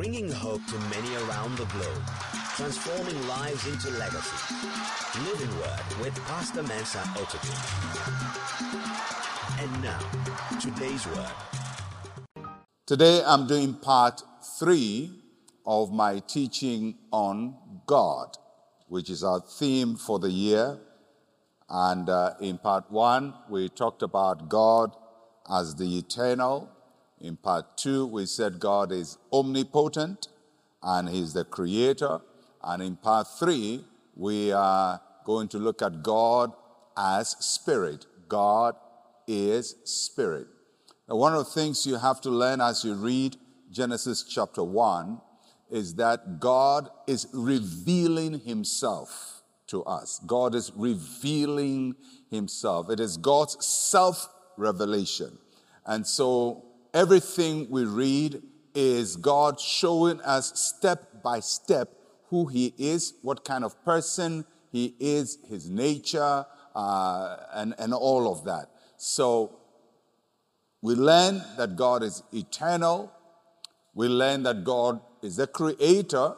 bringing hope to many around the globe, transforming lives into legacy. Living Word with Pastor Mensa Otabil. And now, today's word. Today I'm doing part three of my teaching on God, which is our theme for the year. And uh, in part one, we talked about God as the eternal. In part two, we said God is omnipotent and He's the creator. And in part three, we are going to look at God as spirit. God is spirit. Now, one of the things you have to learn as you read Genesis chapter 1 is that God is revealing Himself to us. God is revealing Himself. It is God's self revelation. And so everything we read is God showing us step by step who He is, what kind of person He is, His nature, uh, and, and all of that. So we learn that God is eternal. We learn that God is the creator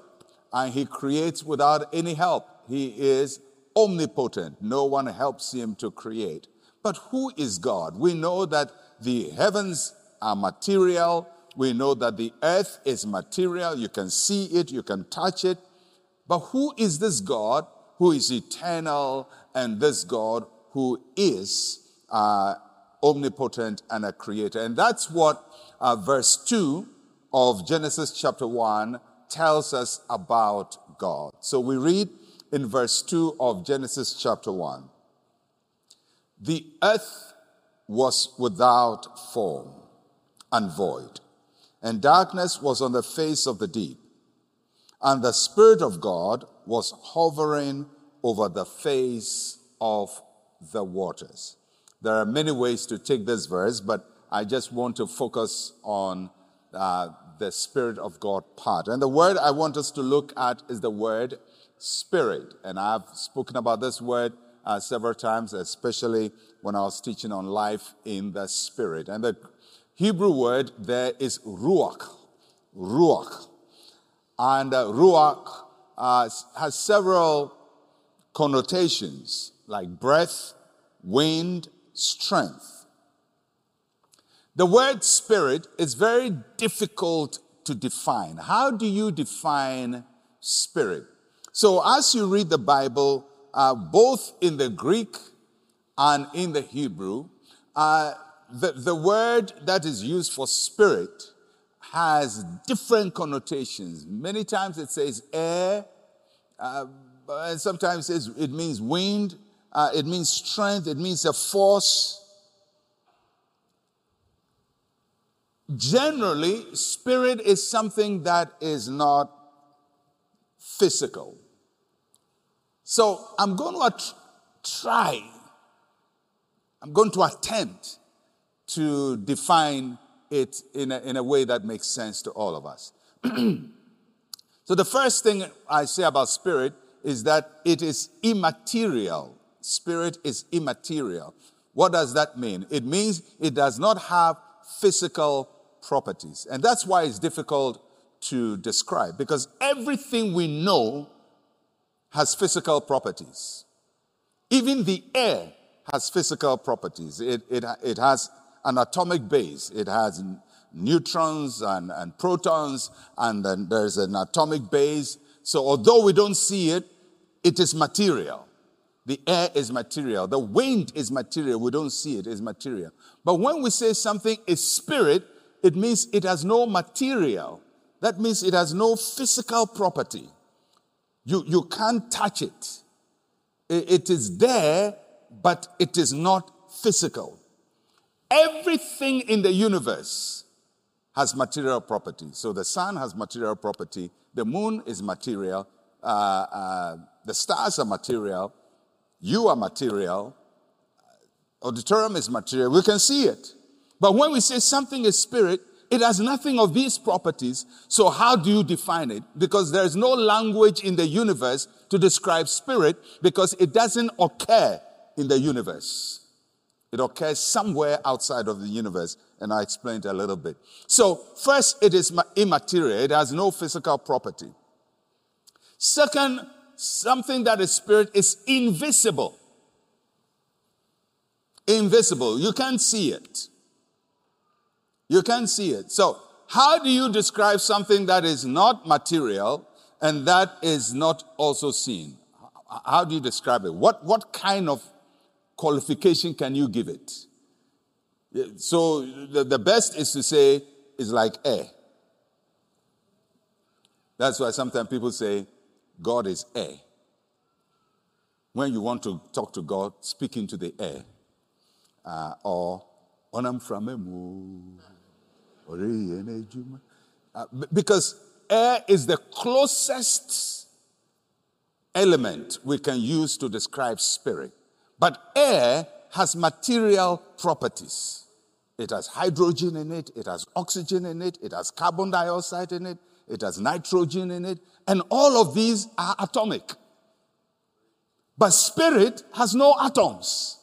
and he creates without any help. He is omnipotent. No one helps him to create. But who is God? We know that the heavens are material. We know that the earth is material. You can see it, you can touch it. But who is this God who is eternal and this God who is uh, omnipotent and a creator? And that's what uh, verse 2 of Genesis chapter 1 tells us about God. So we read in verse 2 of Genesis chapter 1 The earth was without form and void, and darkness was on the face of the deep, and the Spirit of God was hovering over the face of the waters. There are many ways to take this verse, but I just want to focus on uh, the Spirit of God part. And the word I want us to look at is the word Spirit. And I've spoken about this word uh, several times, especially when I was teaching on life in the Spirit. And the Hebrew word there is ruach. Ruach. And uh, ruach uh, has several connotations like breath, wind, strength. The word spirit is very difficult to define. How do you define spirit? So, as you read the Bible, uh, both in the Greek and in the Hebrew, uh, the, the word that is used for spirit has different connotations. Many times it says air, uh, and sometimes it, says it means wind, uh, it means strength, it means a force. Generally, spirit is something that is not physical. So I'm going to try, I'm going to attempt to define it in a, in a way that makes sense to all of us. so the first thing I say about spirit is that it is immaterial. Spirit is immaterial. What does that mean? It means it does not have physical properties. And that's why it's difficult to describe because everything we know has physical properties. Even the air has physical properties. It, it, it has an atomic base, it has neutrons and, and protons, and then there's an atomic base. So, although we don't see it, it is material. The air is material. The wind is material. We don't see it, it's material. But when we say something is spirit, it means it has no material. That means it has no physical property. You, you can't touch it. It is there, but it is not physical. Everything in the universe has material property. So the sun has material property, the moon is material, uh, uh, the stars are material, you are material, auditorium is material. We can see it. But when we say something is spirit, it has nothing of these properties. So how do you define it? Because there's no language in the universe to describe spirit because it doesn't occur in the universe. It occurs somewhere outside of the universe, and I explained a little bit. So, first, it is immaterial, it has no physical property. Second, something that is spirit is invisible. Invisible. You can't see it. You can't see it. So, how do you describe something that is not material and that is not also seen? How do you describe it? What, what kind of qualification can you give it? So the, the best is to say it's like air. That's why sometimes people say God is air. When you want to talk to God, speak into the air. Uh, or onam framemu. Uh, because air is the closest element we can use to describe spirit. But air has material properties. It has hydrogen in it, it has oxygen in it, it has carbon dioxide in it, it has nitrogen in it, and all of these are atomic. But spirit has no atoms.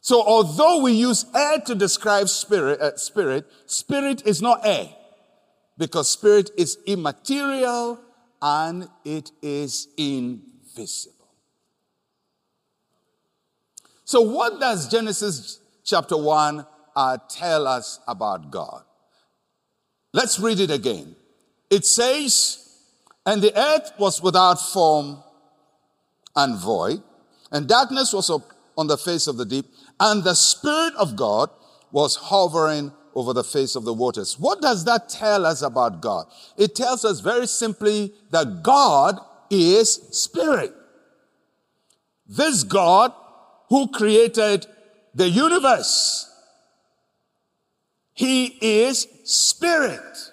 So, although we use air to describe spirit, uh, spirit, spirit is not air because spirit is immaterial and it is invisible. So, what does Genesis chapter 1 uh, tell us about God? Let's read it again. It says, And the earth was without form and void, and darkness was on the face of the deep, and the Spirit of God was hovering over the face of the waters. What does that tell us about God? It tells us very simply that God is Spirit. This God who created the universe, He is Spirit.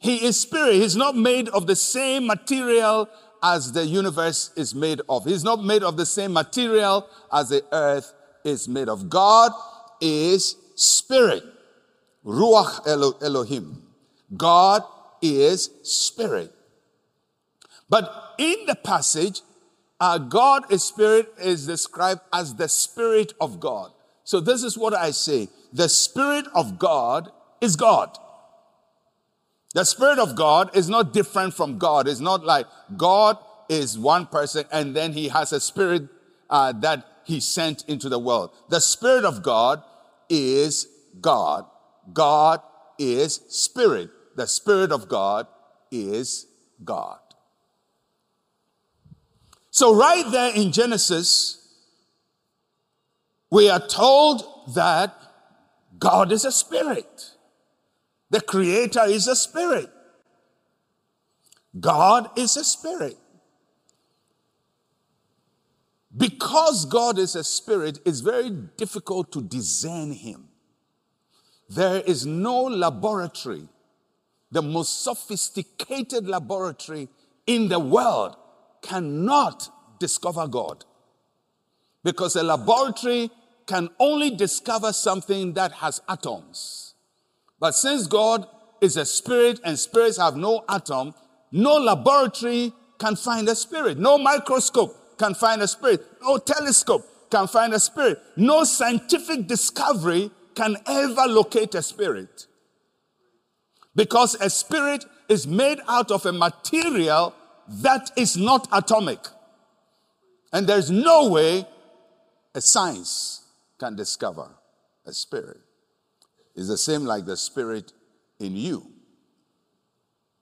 He is Spirit. He's not made of the same material as the universe is made of. He's not made of the same material as the earth is made of. God is spirit. Ruach Elohim. God is spirit. But in the passage, uh, God is spirit is described as the spirit of God. So this is what I say. The spirit of God is God. The Spirit of God is not different from God. It's not like God is one person and then he has a spirit uh, that he sent into the world. The Spirit of God is God. God is Spirit. The Spirit of God is God. So, right there in Genesis, we are told that God is a spirit. The Creator is a spirit. God is a spirit. Because God is a spirit, it's very difficult to discern Him. There is no laboratory, the most sophisticated laboratory in the world cannot discover God. Because a laboratory can only discover something that has atoms. But since God is a spirit and spirits have no atom, no laboratory can find a spirit. No microscope can find a spirit. No telescope can find a spirit. No scientific discovery can ever locate a spirit. Because a spirit is made out of a material that is not atomic. And there's no way a science can discover a spirit is the same like the spirit in you.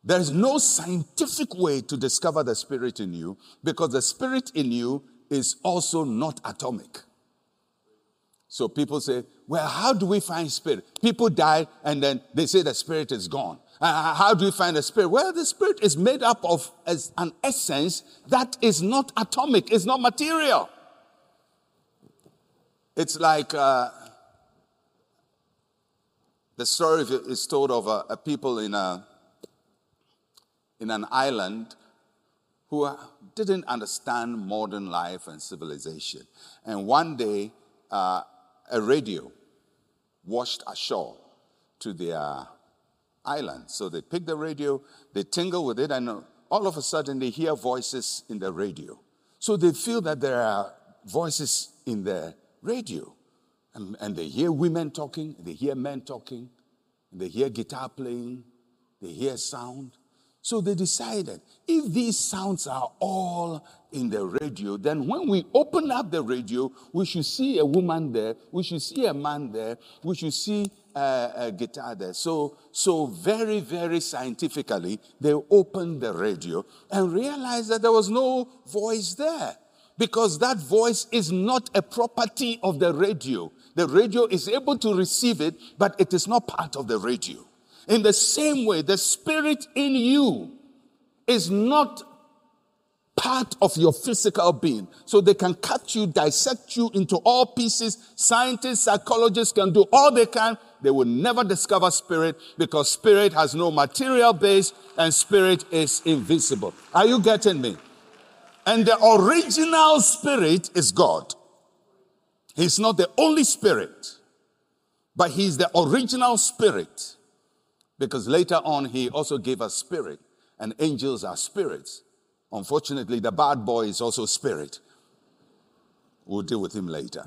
There is no scientific way to discover the spirit in you because the spirit in you is also not atomic. So people say, well, how do we find spirit? People die and then they say the spirit is gone. Uh, how do we find the spirit? Well, the spirit is made up of an essence that is not atomic, it's not material. It's like uh, the story is told of a, a people in, a, in an island who didn't understand modern life and civilization. And one day, uh, a radio washed ashore to their island. So they pick the radio, they tingle with it, and all of a sudden they hear voices in the radio. So they feel that there are voices in the radio. And, and they hear women talking, they hear men talking, they hear guitar playing, they hear sound. So they decided if these sounds are all in the radio, then when we open up the radio, we should see a woman there, we should see a man there, we should see a, a guitar there. So, so very, very scientifically, they opened the radio and realized that there was no voice there because that voice is not a property of the radio. The radio is able to receive it, but it is not part of the radio. In the same way, the spirit in you is not part of your physical being. So they can cut you, dissect you into all pieces. Scientists, psychologists can do all they can. They will never discover spirit because spirit has no material base and spirit is invisible. Are you getting me? And the original spirit is God. He's not the only spirit, but he's the original spirit. Because later on, he also gave us spirit, and angels are spirits. Unfortunately, the bad boy is also spirit. We'll deal with him later.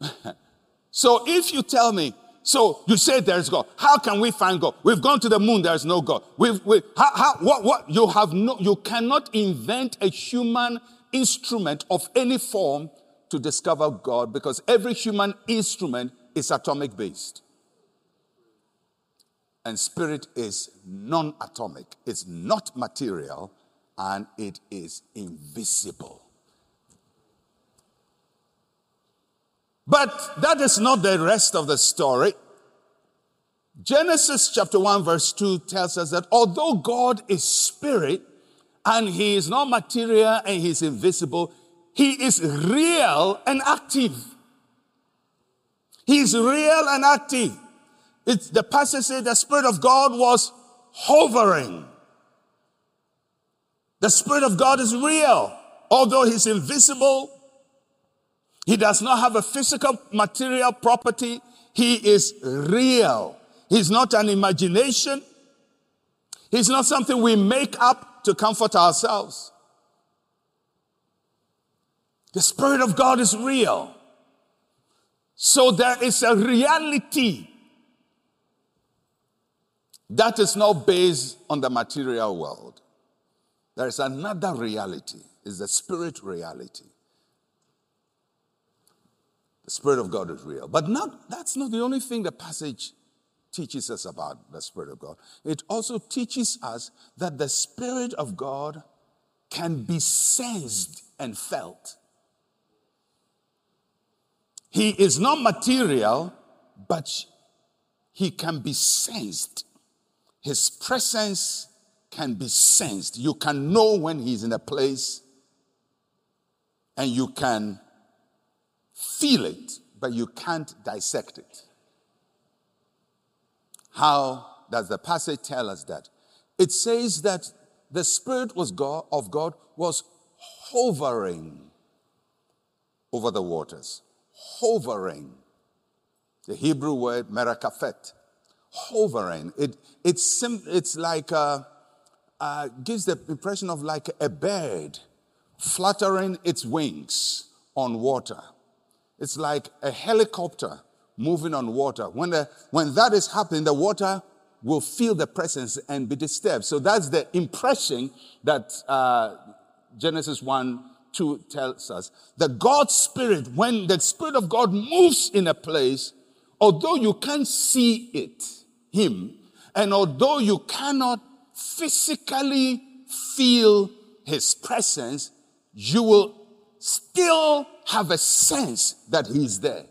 so if you tell me, so you say there's God, how can we find God? We've gone to the moon, there's no God. We've, we, how, how, what, what? You have no, you cannot invent a human instrument of any form to discover God because every human instrument is atomic based and spirit is non atomic, it's not material, and it is invisible. But that is not the rest of the story. Genesis chapter 1, verse 2 tells us that although God is spirit and he is not material and he is invisible, he is real and active. He is real and active. It's, the passage says the Spirit of God was hovering. The Spirit of God is real. Although He's invisible, He does not have a physical material property. He is real. He's not an imagination. He's not something we make up to comfort ourselves. The Spirit of God is real. So there is a reality that is not based on the material world. There is another reality, is the spirit reality. The Spirit of God is real. But not, that's not the only thing the passage teaches us about the Spirit of God. It also teaches us that the Spirit of God can be sensed and felt. He is not material, but he can be sensed his presence can be sensed. You can know when he's in a place and you can feel it, but you can't dissect it. How does the passage tell us that? It says that the Spirit was God, of God was hovering over the waters. Hovering. The Hebrew word merakafet hovering. It, it's, sim, it's like, a, uh, gives the impression of like a bird fluttering its wings on water. It's like a helicopter moving on water. When, the, when that is happening, the water will feel the presence and be disturbed. So that's the impression that uh, Genesis 1 2 tells us. That God's Spirit, when the Spirit of God moves in a place, although you can't see it, him. And although you cannot physically feel his presence, you will still have a sense that he's there.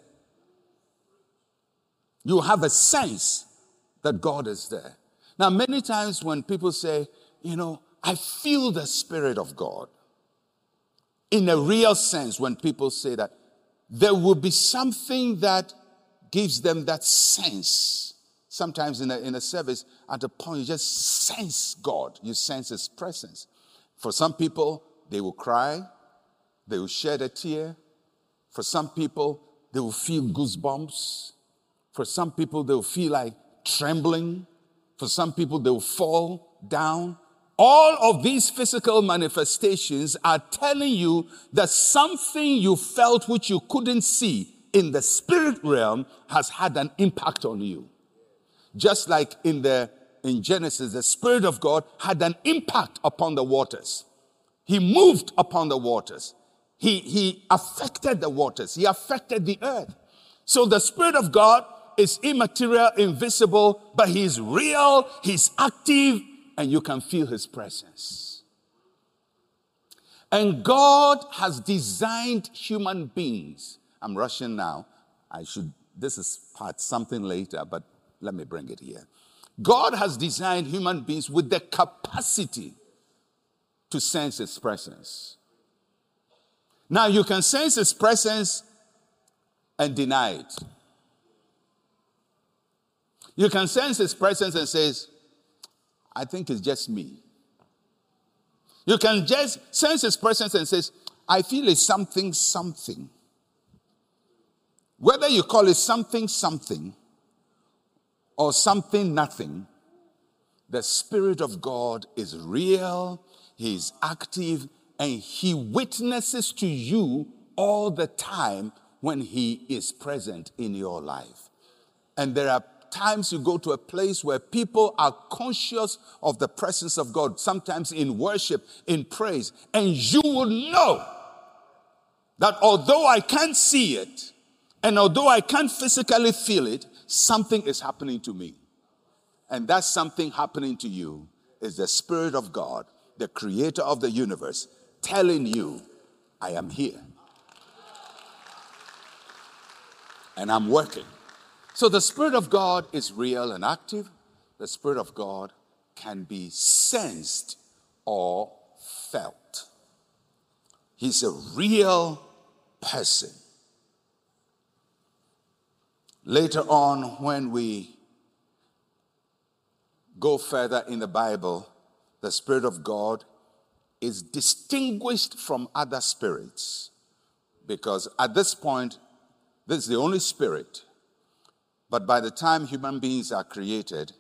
You have a sense that God is there. Now, many times when people say, you know, I feel the Spirit of God, in a real sense, when people say that, there will be something that gives them that sense sometimes in a, in a service, at a point, you just sense God. You sense His presence. For some people, they will cry, they will shed a tear. For some people, they will feel goosebumps. For some people, they will feel like trembling. For some people, they will fall down All of these physical manifestations are telling you that something you felt which you couldn't see in the spirit realm has had an impact on you. Just like in the in Genesis, the Spirit of God had an impact upon the waters. He moved upon the waters. He, he affected the waters. He affected the earth. So the Spirit of God is immaterial, invisible, but He's real, He's active, and you can feel His presence. And God has designed human beings. I'm rushing now. I should, this is part something later, but let me bring it here. God has designed human beings with the capacity to sense His presence. Now, you can sense His presence and deny it. You can sense His presence and says, I think it's just me. You can just sense His presence and says, I feel it's something, something. Whether you call it something, something, or something nothing, the Spirit of God is real, He is active, and He witnesses to you all the time when He is present in your life. And there are times you go to a place where people are conscious of the presence of God, sometimes in worship, in praise, and you will know that although I can't see it, and although I can't physically feel it, something is happening to me. And that something happening to you is the Spirit of God, the creator of the universe, telling you, I am here. And I'm working. So the Spirit of God is real and active. The Spirit of God can be sensed or felt. He's a real person. Later on, when we go further in the Bible, the Spirit of God is distinguished from other spirits because at this point, this is the only spirit. But by the time human beings are created,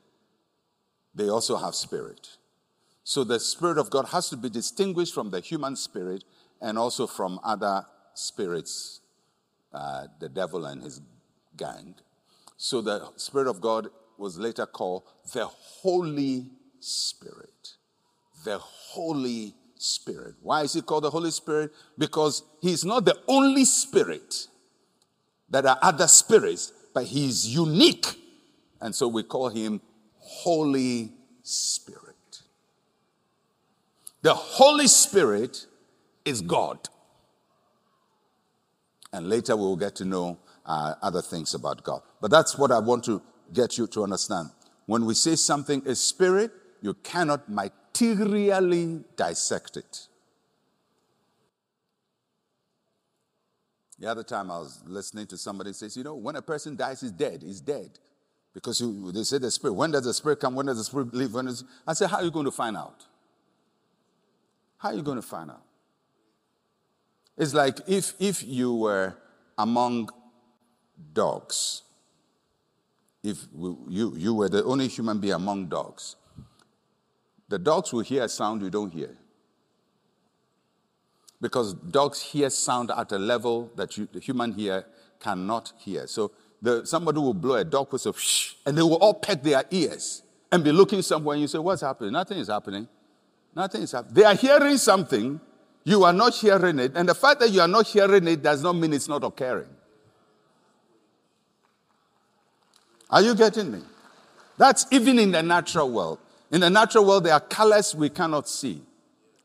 they also have spirit. So the Spirit of God has to be distinguished from the human spirit and also from other spirits, uh, the devil and his gang. So the Spirit of God was later called the Holy Spirit. The Holy Spirit. Why is he called the Holy Spirit? Because he's not the only spirit. There are other spirits, but he's unique. And so we call him Holy Spirit. The Holy Spirit is God. And later we will get to know uh, other things about God. But that's what I want to get you to understand. When we say something is spirit, you cannot materially dissect it. The other time I was listening to somebody says, you know, when a person dies, he's dead. He's dead. Because you, they say the spirit. When does the spirit come? When does the spirit leave? When does, I said, how are you going to find out? How are you going to find out? It's like if, if you were among dogs. If you, you were the only human being among dogs, the dogs will hear a sound you don't hear. Because dogs hear sound at a level that you, the human here cannot hear. So the, somebody will blow a dog whistle, and they will all peck their ears and be looking somewhere, and you say, What's happening? Nothing is happening. Nothing is happening. They are hearing something, you are not hearing it, and the fact that you are not hearing it does not mean it's not occurring. Are you getting me? That's even in the natural world. In the natural world, there are colors we cannot see.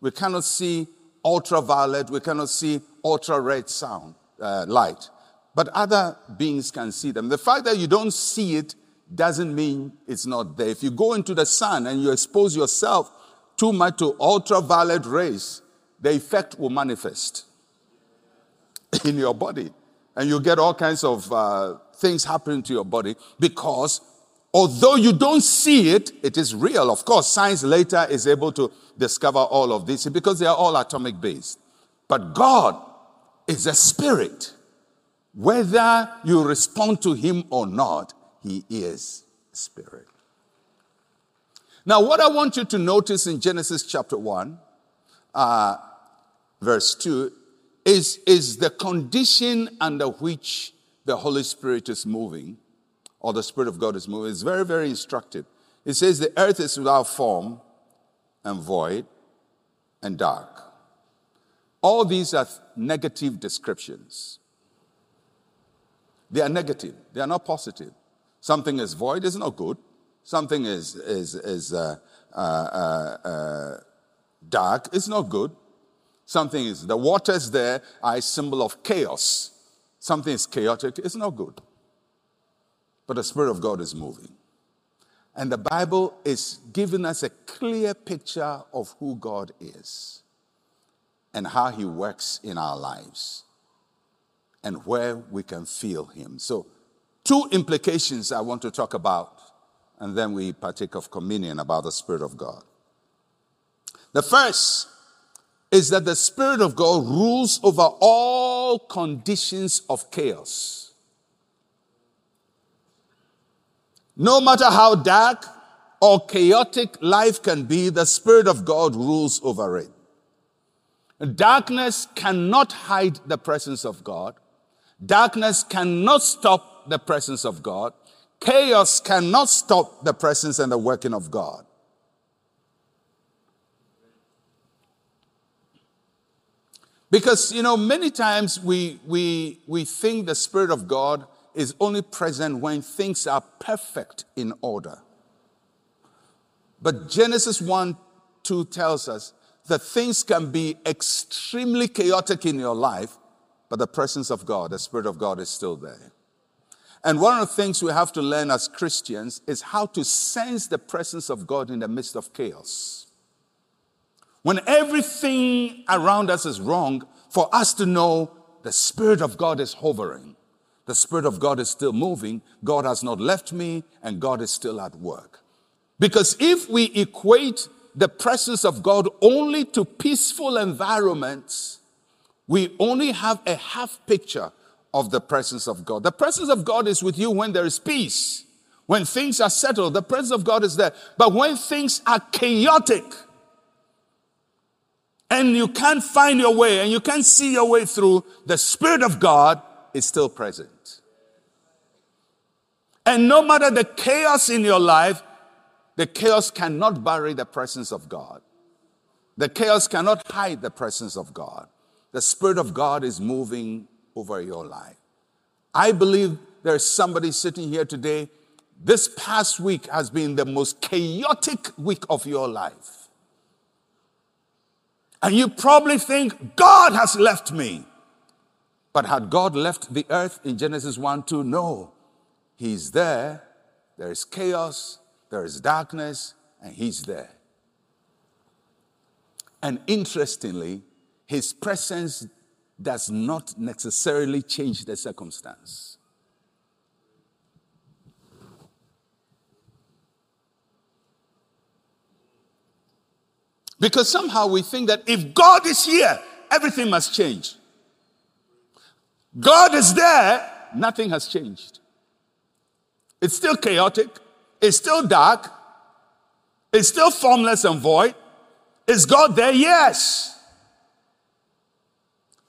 We cannot see ultraviolet, we cannot see ultra red sound, uh, light. But other beings can see them. The fact that you don't see it doesn't mean it's not there. If you go into the sun and you expose yourself too much to ultraviolet rays, the effect will manifest in your body. And you get all kinds of uh, things happening to your body because although you don't see it, it is real. Of course, science later is able to discover all of this because they are all atomic based. But God is a spirit. Whether you respond to him or not, he is spirit. Now, what I want you to notice in Genesis chapter 1, uh, verse 2, is, is the condition under which the Holy Spirit is moving, or the Spirit of God is moving. It's very, very instructive. It says, The earth is without form and void and dark. All these are negative descriptions. They are negative, they are not positive. Something is void, is not good. Something is, is, is uh, uh, uh, dark, is not good. Something is, the waters there are a symbol of chaos. Something is chaotic, it's not good. But the Spirit of God is moving. And the Bible is giving us a clear picture of who God is and how He works in our lives and where we can feel Him. So, two implications I want to talk about, and then we partake of communion about the Spirit of God. The first is that the Spirit of God rules over all conditions of chaos. No matter how dark or chaotic life can be, the Spirit of God rules over it. Darkness cannot hide the presence of God. Darkness cannot stop the presence of God. Chaos cannot stop the presence and the working of God. Because, you know, many times we, we, we think the Spirit of God is only present when things are perfect in order. But Genesis 1 2 tells us that things can be extremely chaotic in your life, but the presence of God, the Spirit of God, is still there. And one of the things we have to learn as Christians is how to sense the presence of God in the midst of chaos. When everything around us is wrong, for us to know the Spirit of God is hovering, the Spirit of God is still moving, God has not left me, and God is still at work. Because if we equate the presence of God only to peaceful environments, we only have a half picture of the presence of God. The presence of God is with you when there is peace. When things are settled, the presence of God is there. But when things are chaotic, and you can't find your way and you can't see your way through, the Spirit of God is still present. And no matter the chaos in your life, the chaos cannot bury the presence of God. The chaos cannot hide the presence of God. The Spirit of God is moving over your life. I believe there's somebody sitting here today. This past week has been the most chaotic week of your life. And you probably think, God has left me. But had God left the earth in Genesis 1 2? No. He's there. There is chaos, there is darkness, and He's there. And interestingly, His presence does not necessarily change the circumstance. Because somehow we think that if God is here, everything must change. God is there, nothing has changed. It's still chaotic, it's still dark, it's still formless and void. Is God there? Yes.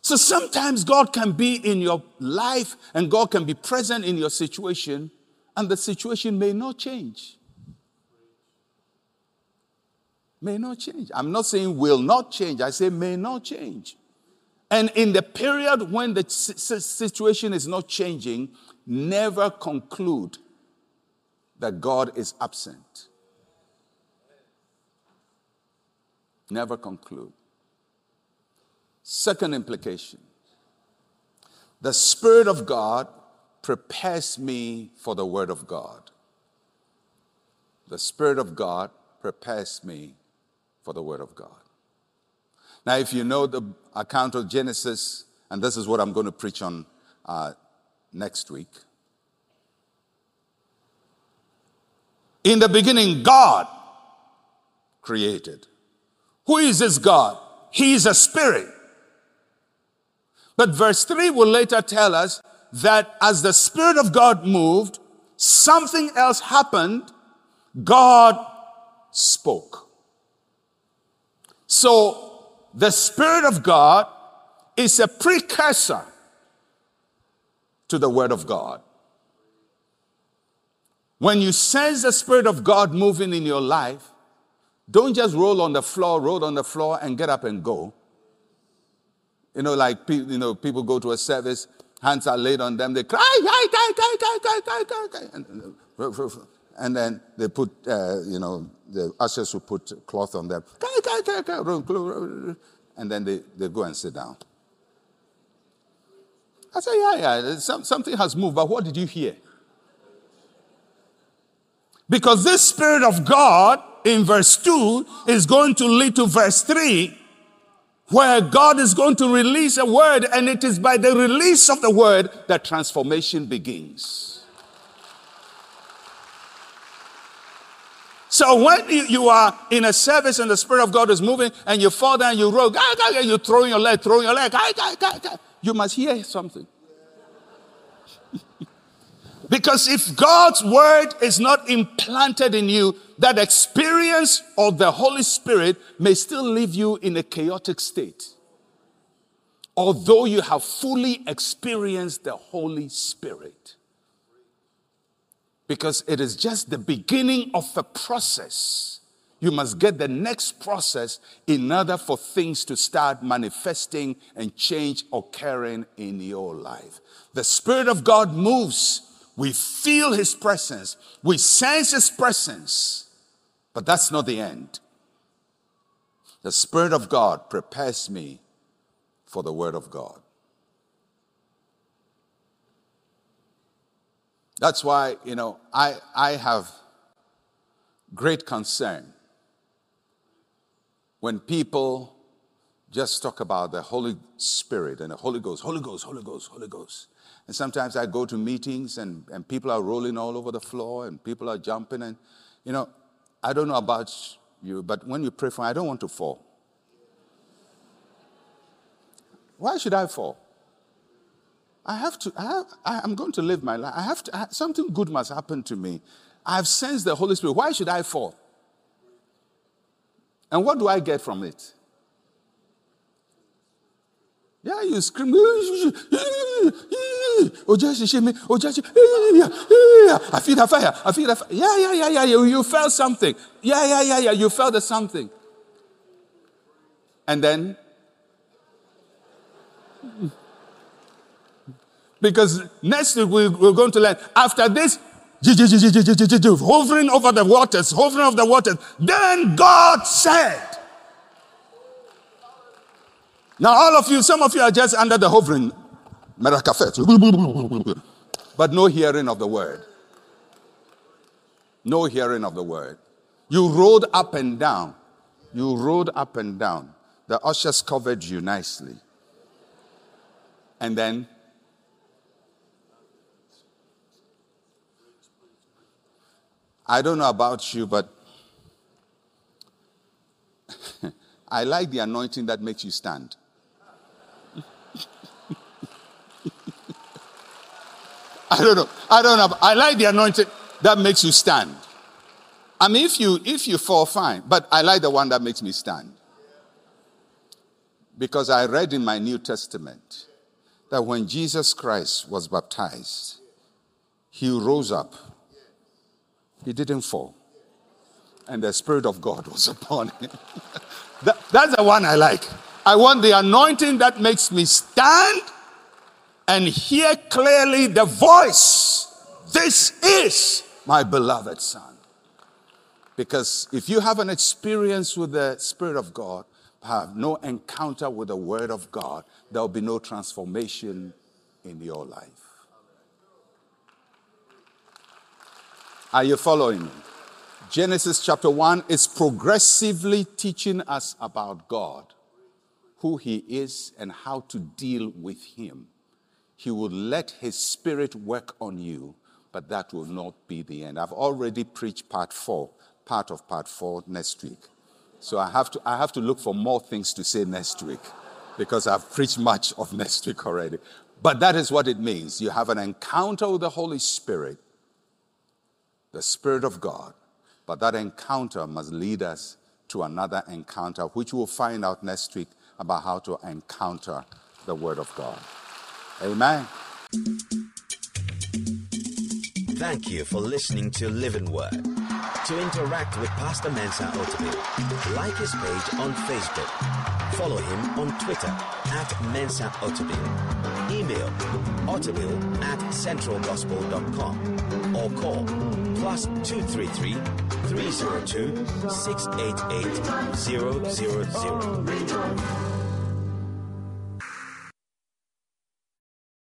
So sometimes God can be in your life and God can be present in your situation, and the situation may not change. May not change. I'm not saying will not change, I say may not change. And in the period when the situation is not changing, never conclude that God is absent. Never conclude. Second implication the Spirit of God prepares me for the Word of God. The Spirit of God prepares me for the Word of God. Now, if you know the account of Genesis, and this is what I'm going to preach on uh, next week. In the beginning, God created. Who is this God? He is a spirit. But verse 3 will later tell us that as the Spirit of God moved, something else happened. God spoke. So the Spirit of God is a precursor to the Word of God. When you sense the Spirit of God moving in your life, don't just roll on the floor, roll on the floor, and get up and go. You know, like you know, people go to a service, hands are laid on them, they cry, and then they put, uh, you know, the ushers will put cloth on them, and then they, they go and sit down. I say, yeah, yeah, something has moved, but what did you hear? Because this Spirit of God in verse 2 is going to lead to verse 3, where God is going to release a word, and it is by the release of the word that transformation begins. So when you are in a service and the Spirit of God is moving and you fall down, you roll, you throw your leg, throw your leg, you must hear something. Because if God's word is not implanted in you, that experience of the Holy Spirit may still leave you in a chaotic state. Although you have fully experienced the Holy Spirit. Because it is just the beginning of a process. You must get the next process in order for things to start manifesting and change occurring in your life. The Spirit of God moves we feel his presence. We sense his presence. But that's not the end. The Spirit of God prepares me for the Word of God. That's why, you know, I, I have great concern when people just talk about the Holy Spirit and the Holy Ghost, Holy Ghost, Holy Ghost, Holy Ghost. And sometimes I go to meetings and, and people are rolling all over the floor and people are jumping. And, you know, I don't know about you, but when you pray for me, I don't want to fall. Why should I fall? I have to, I have, I, am going to live my life. I have to, I, something good must happen to me. I have sensed the Holy Spirit. Why should I fall? And what do I get from it? Yeah, you scream. Oh, just Oh, just I feel the fire. I feel the fire. Yeah, yeah, yeah, yeah. You, you felt something. Yeah, yeah, yeah, yeah. You felt the something. And then, because next week we're going to learn after this, hovering over the waters, hovering over the waters. Then God said. Now, all of you, some of you are just under the hovering. But no hearing of the word. No hearing of the word. You rode up and down. You rode up and down. The ushers covered you nicely. And then I don't know about you, but I like the anointing that makes you stand. I don't know. I don't know. I like the anointing that makes you stand. I mean, if you if you fall, fine. But I like the one that makes me stand. Because I read in my New Testament that when Jesus Christ was baptized, he rose up. He didn't fall. And the Spirit of God was upon him. that, that's the one I like. I want the anointing that makes me stand and hear clearly the voice. This is my beloved Son. Because if you have an experience with the Spirit of God, have no encounter with the Word of God, there will be no transformation in your life. Are you following me? Genesis chapter 1 is progressively teaching us about God, who He is, and how to deal with Him. He will let His Spirit work on you, but that will not be the end. I've already preached part four, part of part four next week. So I have to, I have to look for more things to say next week because I've preached much of next week already. But that is what it means. You have an encounter with the Holy Spirit, the Spirit of God, But that encounter must lead us to another encounter, which we'll find out next week about how to encounter the Word of God. Amen. Thank you for listening to Living Word. To interact with Pastor Mensa Otabil, like his page on Facebook. Follow him on Twitter at Mensa Otabil. Email otabil at centralgospel.com or call plus 233 302 688 000.